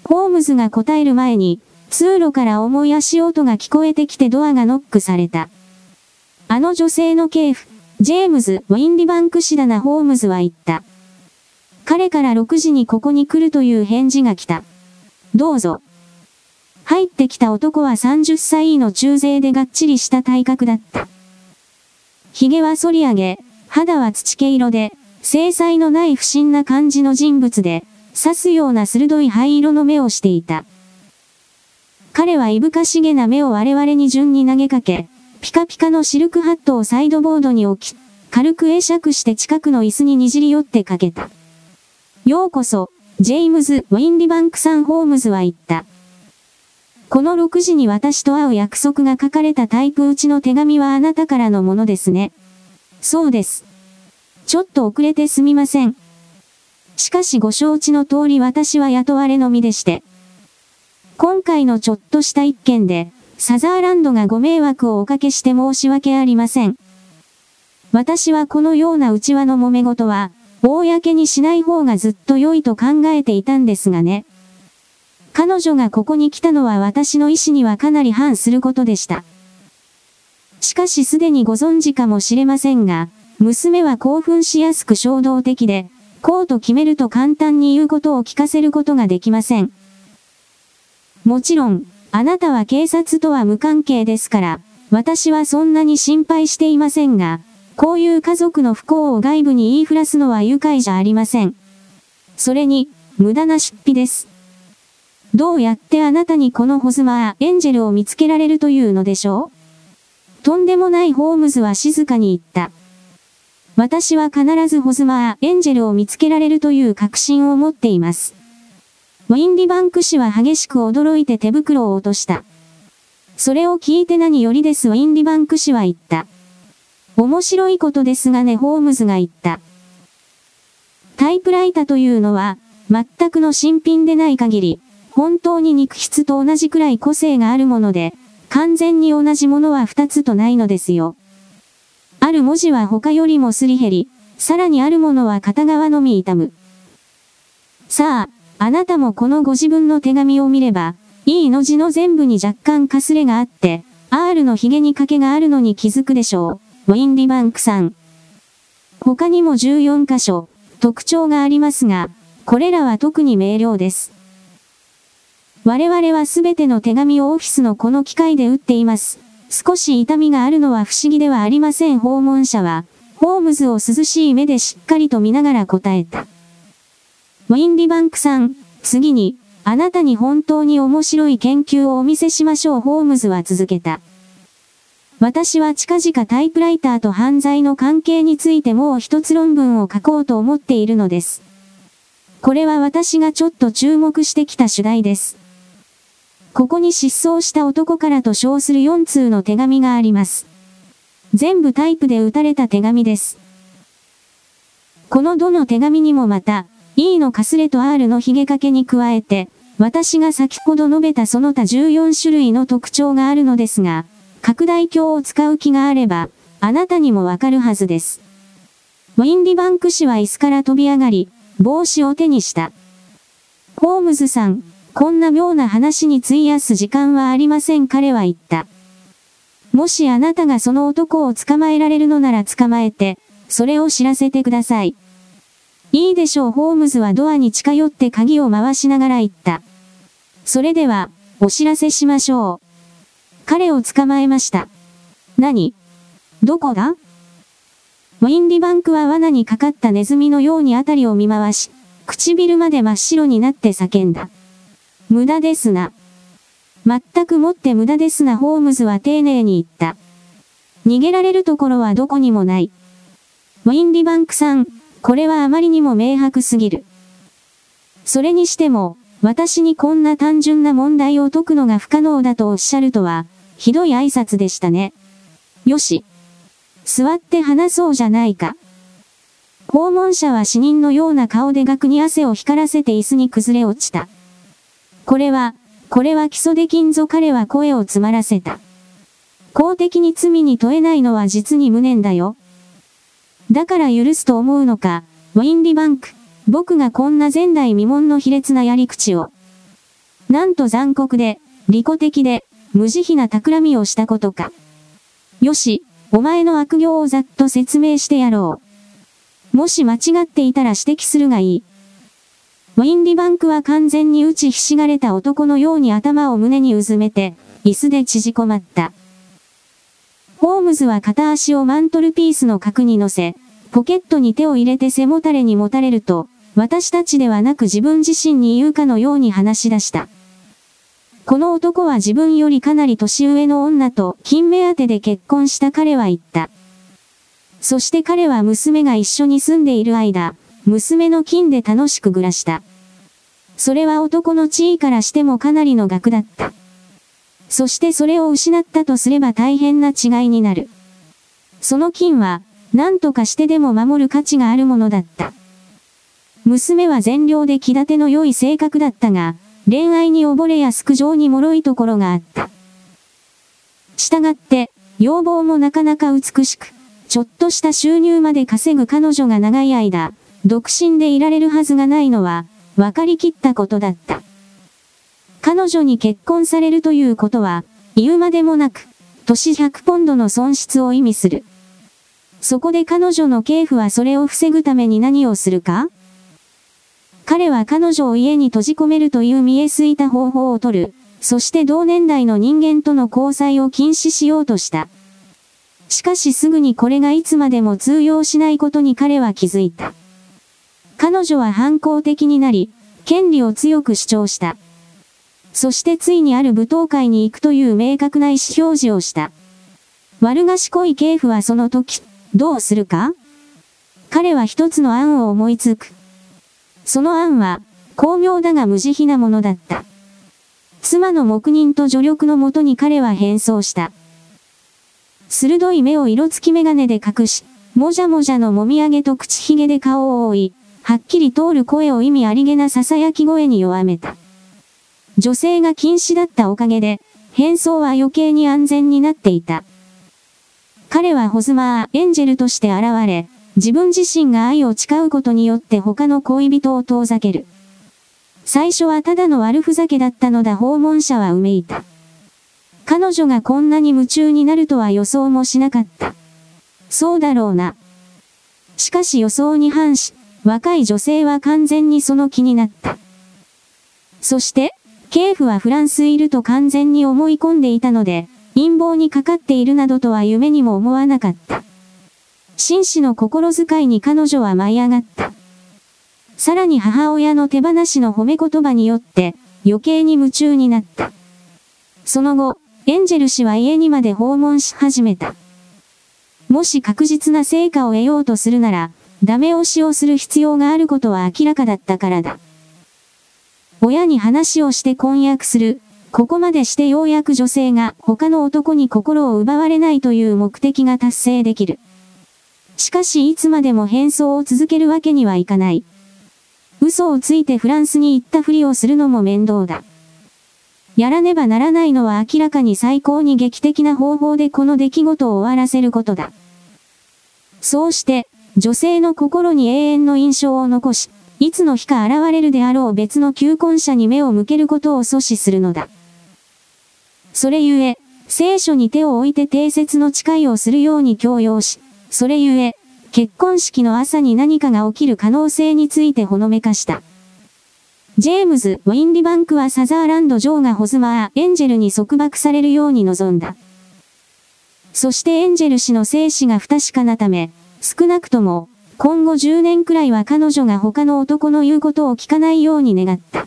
ホームズが答える前に、通路から重い足音が聞こえてきてドアがノックされた。あの女性の系譜、ジェームズ・ウィンリバンク氏だなホームズは言った。彼から6時にここに来るという返事が来た。どうぞ。入ってきた男は30歳の中勢でがっちりした体格だった。髭は反り上げ、肌は土毛色で、精細のない不審な感じの人物で、刺すような鋭い灰色の目をしていた。彼はいぶかしげな目を我々に順に投げかけ、ピカピカのシルクハットをサイドボードに置き、軽く会釈して近くの椅子ににじり寄ってかけた。ようこそ、ジェームズ・ウィンリバンクさんホームズは言った。この6時に私と会う約束が書かれたタイプ打ちの手紙はあなたからのものですね。そうです。ちょっと遅れてすみません。しかしご承知の通り私は雇われの身でして。今回のちょっとした一件で、サザーランドがご迷惑をおかけして申し訳ありません。私はこのような内輪の揉め事は、公にしない方がずっと良いと考えていたんですがね。彼女がここに来たのは私の意思にはかなり反することでした。しかしすでにご存知かもしれませんが、娘は興奮しやすく衝動的で、こうと決めると簡単に言うことを聞かせることができません。もちろん、あなたは警察とは無関係ですから、私はそんなに心配していませんが、こういう家族の不幸を外部に言いふらすのは愉快じゃありません。それに、無駄な出費です。どうやってあなたにこのホズマー、エンジェルを見つけられるというのでしょう？とんでもないホームズは静かに言った。私は必ずホズマー、エンジェルを見つけられるという確信を持っています。ウィンリバンク氏は激しく驚いて手袋を落とした。それを聞いて何よりですウィンリバンク氏は言った。面白いことですがね、ホームズが言った。タイプライタというのは、全くの新品でない限り、本当に肉質と同じくらい個性があるもので、完全に同じものは二つとないのですよ。ある文字は他よりもすり減り、さらにあるものは片側のみ痛む。さあ、あなたもこのご自分の手紙を見れば、いいの字の全部に若干かすれがあって、R の髭に欠けがあるのに気づくでしょう。ウィンリバンクさん。他にも14箇所、特徴がありますが、これらは特に明瞭です。我々はすべての手紙をオフィスのこの機械で打っています。少し痛みがあるのは不思議ではありません訪問者は、ホームズを涼しい目でしっかりと見ながら答えた。ウィンリバンクさん、次に、あなたに本当に面白い研究をお見せしましょうホームズは続けた。私は近々タイプライターと犯罪の関係についてもう一つ論文を書こうと思っているのです。これは私がちょっと注目してきた主題です。ここに失踪した男からと称する4通の手紙があります。全部タイプで打たれた手紙です。このどの手紙にもまた、E のかすれと R の髭掛けに加えて、私が先ほど述べたその他14種類の特徴があるのですが、拡大鏡を使う気があれば、あなたにもわかるはずです。ウィンリバンク氏は椅子から飛び上がり、帽子を手にした。ホームズさん、こんな妙な話に費やす時間はありません彼は言った。もしあなたがその男を捕まえられるのなら捕まえて、それを知らせてください。いいでしょうホームズはドアに近寄って鍵を回しながら言った。それでは、お知らせしましょう。彼を捕まえました。何？どこだ？ウィンリバンクは罠にかかったネズミのように辺りを見回し、唇まで真っ白になって叫んだ。無駄ですな。全くもって無駄ですなホームズは丁寧に言った。逃げられるところはどこにもない。ウィンリバンクさん、これはあまりにも明白すぎる。それにしても、私にこんな単純な問題を解くのが不可能だとおっしゃるとは、ひどい挨拶でしたね。よし。座って話そうじゃないか。訪問者は死人のような顔で額に汗を光らせて椅子に崩れ落ちた。これは、これは基礎できんぞ彼は声を詰まらせた。公的に罪に問えないのは実に無念だよ。だから許すと思うのか、ウィンリバンク。僕がこんな前代未聞の卑劣なやり口を。なんと残酷で、利己的で、無慈悲な企みをしたことか。よし、お前の悪行をざっと説明してやろう。もし間違っていたら指摘するがいい。ウィンリバンクは完全に打ちひしがれた男のように頭を胸にうずめて、椅子で縮こまった。ホームズは片足をマントルピースの角に乗せ、ポケットに手を入れて背もたれにもたれると、私たちではなく自分自身に言うかのように話し出した。この男は自分よりかなり年上の女と金目当てで結婚した彼は言った。そして彼は娘が一緒に住んでいる間、娘の金で楽しく暮らした。それは男の地位からしてもかなりの額だった。そしてそれを失ったとすれば大変な違いになる。その金は、何とかしてでも守る価値があるものだった。娘は善良で気立ての良い性格だったが、恋愛に溺れやすく情に脆いところがあった。したがって、要望もなかなか美しく、ちょっとした収入まで稼ぐ彼女が長い間、独身でいられるはずがないのは、分かりきったことだった。彼女に結婚されるということは、言うまでもなく、年100ポンドの損失を意味する。そこで彼女の系譜はそれを防ぐために何をするか？彼は彼女を家に閉じ込めるという見えすいた方法を取る。そして同年代の人間との交際を禁止しようとした。しかしすぐにこれがいつまでも通用しないことに彼は気づいた。彼女は反抗的になり、権利を強く主張した。そしてついにある舞踏会に行くという明確な意思表示をした。悪賢い系譜はその時、どうするか？彼は一つの案を思いつく。その案は、巧妙だが無慈悲なものだった。妻の黙認と助力のもとに彼は変装した。鋭い目を色付き眼鏡で隠し、もじゃもじゃのもみあげと口ひげで顔を覆い、はっきり通る声を意味ありげな囁き声に弱めた。女性が禁止だったおかげで、変装は余計に安全になっていた。彼はホズマー、エンジェルとして現れ、自分自身が愛を誓うことによって他の恋人を遠ざける。最初はただの悪ふざけだったのだ訪問者はうめいた。彼女がこんなに夢中になるとは予想もしなかった。そうだろうな。しかし予想に反し、若い女性は完全にその気になった。そして、ケーフはフランスいると完全に思い込んでいたので、陰謀にかかっているなどとは夢にも思わなかった。紳士の心遣いに彼女は舞い上がった。さらに母親の手放しの褒め言葉によって余計に夢中になった。その後、エンジェル氏は家にまで訪問し始めた。もし確実な成果を得ようとするなら、ダメ押しをする必要があることは明らかだったからだ。親に話をして婚約する。ここまでしてようやく女性が他の男に心を奪われないという目的が達成できる。しかしいつまでも変装を続けるわけにはいかない。嘘をついてフランスに行ったふりをするのも面倒だ。やらねばならないのは明らかに最高に劇的な方法でこの出来事を終わらせることだ。そうして、女性の心に永遠の印象を残し、いつの日か現れるであろう別の求婚者に目を向けることを阻止するのだ。それゆえ、聖書に手を置いて定説の誓いをするように強要し、それゆえ、結婚式の朝に何かが起きる可能性についてほのめかした。ジェームズ・ウィンリバンクはサザーランド・ジョーがホズマー・エンジェルに束縛されるように望んだ。そしてエンジェル氏の生死が不確かなため、少なくとも、今後10年くらいは彼女が他の男の言うことを聞かないように願った。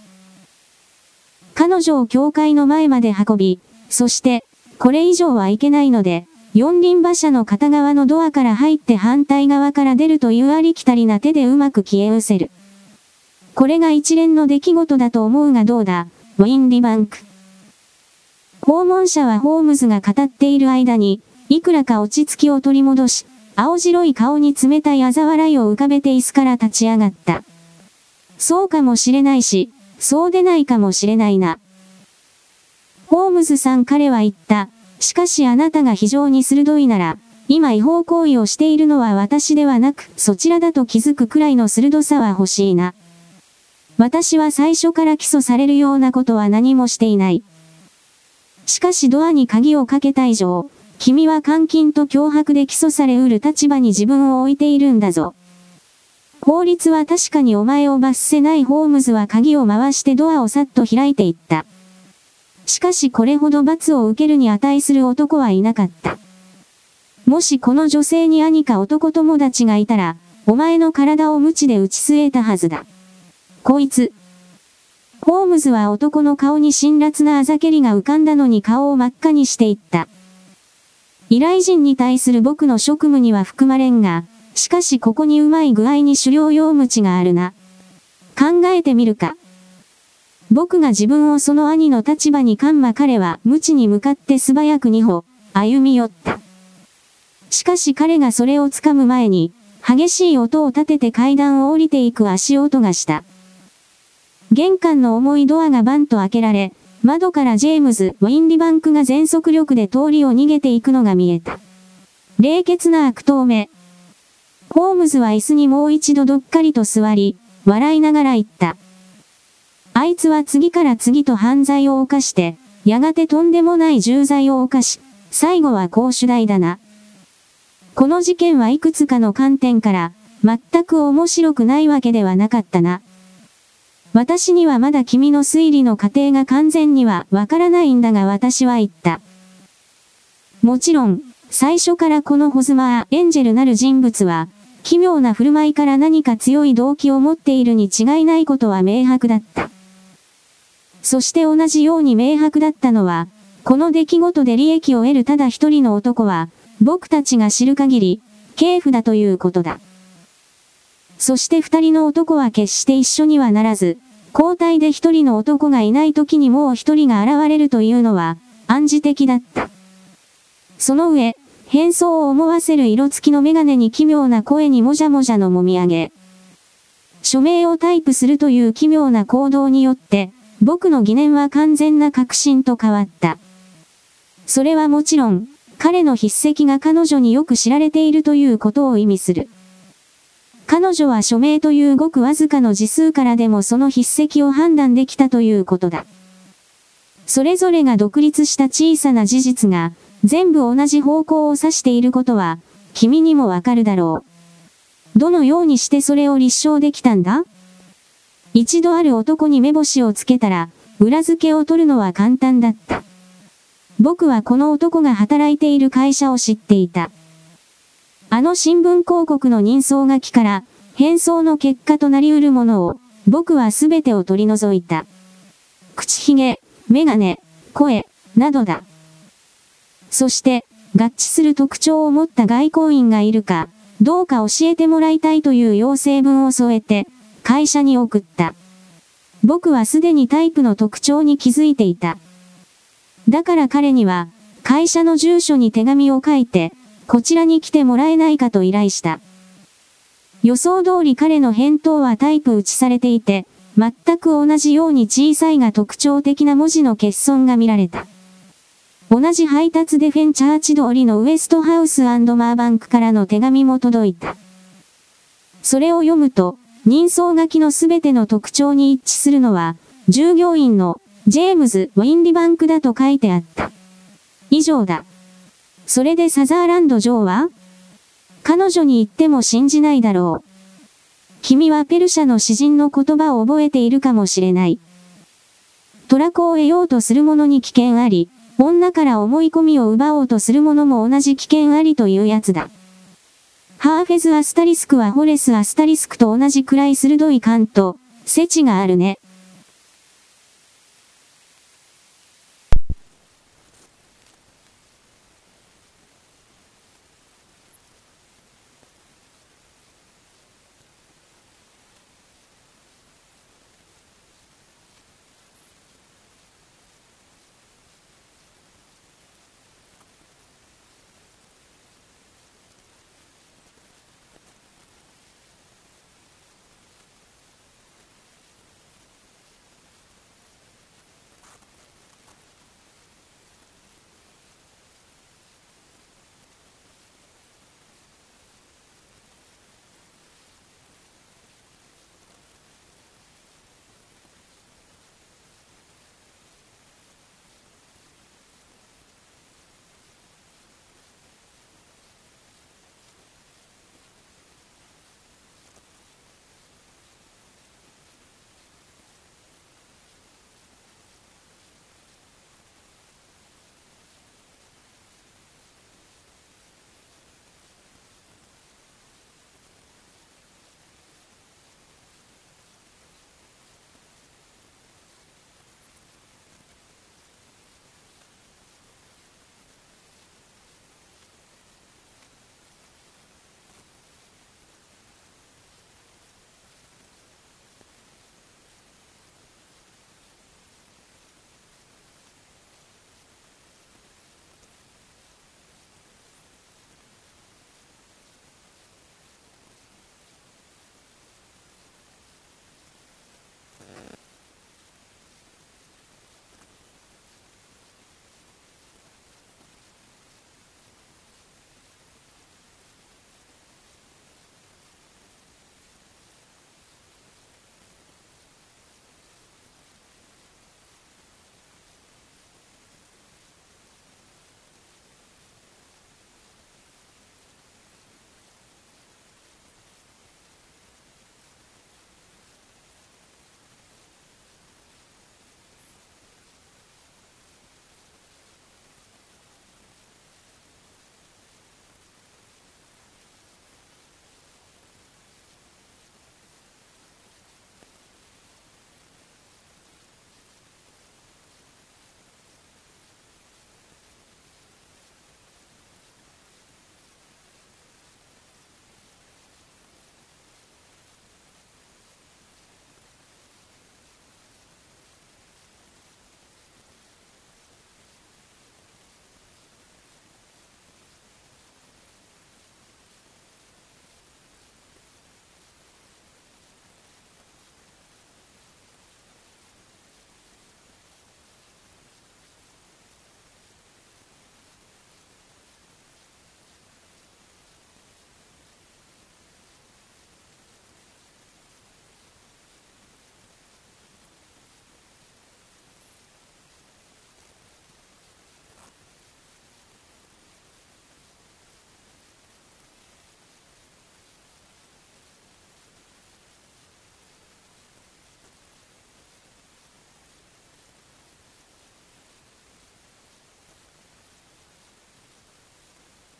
彼女を教会の前まで運び、そして、これ以上はいけないので、四輪馬車の片側のドアから入って反対側から出るというありきたりな手でうまく消え失せる。これが一連の出来事だと思うがどうだ、ウィンリバンク。訪問者はホームズが語っている間に、いくらか落ち着きを取り戻し、青白い顔に冷たい嘲笑いを浮かべて椅子から立ち上がった。そうかもしれないし、そうでないかもしれないな。ホームズさん彼は言った。しかしあなたが非常に鋭いなら、今違法行為をしているのは私ではなく、そちらだと気づくくらいの鋭さは欲しいな。私は最初から起訴されるようなことは何もしていない。しかしドアに鍵をかけた以上、君は監禁と脅迫で起訴されうる立場に自分を置いているんだぞ。法律は確かにお前を罰せないホームズは鍵を回してドアをさっと開いていった。しかしこれほど罰を受けるに値する男はいなかった。もしこの女性に兄か男友達がいたら、お前の体を無知で打ち据えたはずだ。こいつ。ホームズは男の顔に辛辣なあざけりが浮かんだのに顔を真っ赤にしていった。依頼人に対する僕の職務には含まれんが、しかしここにうまい具合に狩猟用鞭があるな。考えてみるか。僕が自分をその兄の立場にかんま彼は無知に向かって素早く二歩、歩み寄った。しかし彼がそれを掴む前に、激しい音を立てて階段を降りていく足音がした。玄関の重いドアがバンと開けられ、窓からジェームズ・ウィンリバンクが全速力で通りを逃げていくのが見えた。冷血な悪党目。ホームズは椅子にもう一度どっかりと座り、笑いながら言った。あいつは次から次と犯罪を犯して、やがてとんでもない重罪を犯し、最後は公主代だな。この事件はいくつかの観点から、全く面白くないわけではなかったな。私にはまだ君の推理の過程が完全にはわからないんだが私は言った。もちろん、最初からこのホズマー、エンジェルなる人物は、奇妙な振る舞いから何か強い動機を持っているに違いないことは明白だった。そして同じように明白だったのは、この出来事で利益を得るただ一人の男は、僕たちが知る限り、警部だということだ。そして二人の男は決して一緒にはならず、交代で一人の男がいない時にもう一人が現れるというのは、暗示的だった。その上、変装を思わせる色付きのメガネに奇妙な声にもじゃもじゃのもみ上げ。署名をタイプするという奇妙な行動によって、僕の疑念は完全な確信と変わった。それはもちろん、彼の筆跡が彼女によく知られているということを意味する。彼女は署名というごくわずかの字数からでもその筆跡を判断できたということだ。それぞれが独立した小さな事実が、全部同じ方向を指していることは、君にもわかるだろう。どのようにしてそれを立証できたんだ？一度ある男に目星をつけたら、裏付けを取るのは簡単だった。僕はこの男が働いている会社を知っていた。あの新聞広告の人相書きから、変装の結果となり得るものを、僕はすべてを取り除いた。口ひげ、メガネ、声、などだ。そして、合致する特徴を持った外交員がいるか、どうか教えてもらいたいという要請文を添えて、会社に送った。僕はすでにタイプの特徴に気づいていた。だから彼には、会社の住所に手紙を書いて、こちらに来てもらえないかと依頼した。予想通り彼の返答はタイプ打ちされていて、全く同じように小さいが特徴的な文字の欠損が見られた。同じ配達でフェンチャーチ通りのウエストハウスマーバンクからの手紙も届いた。それを読むと、人相書きのすべての特徴に一致するのは、従業員のジェームズ・ウィンリバンクだと書いてあった。以上だ。それでサザーランド城は？彼女に言っても信じないだろう。君はペルシャの詩人の言葉を覚えているかもしれない。トラコを得ようとする者に危険あり、女から思い込みを奪おうとする者も同じ危険ありというやつだ。ハーフェズアスタリスクはホレスアスタリスクと同じくらい鋭い感と、セチがあるね。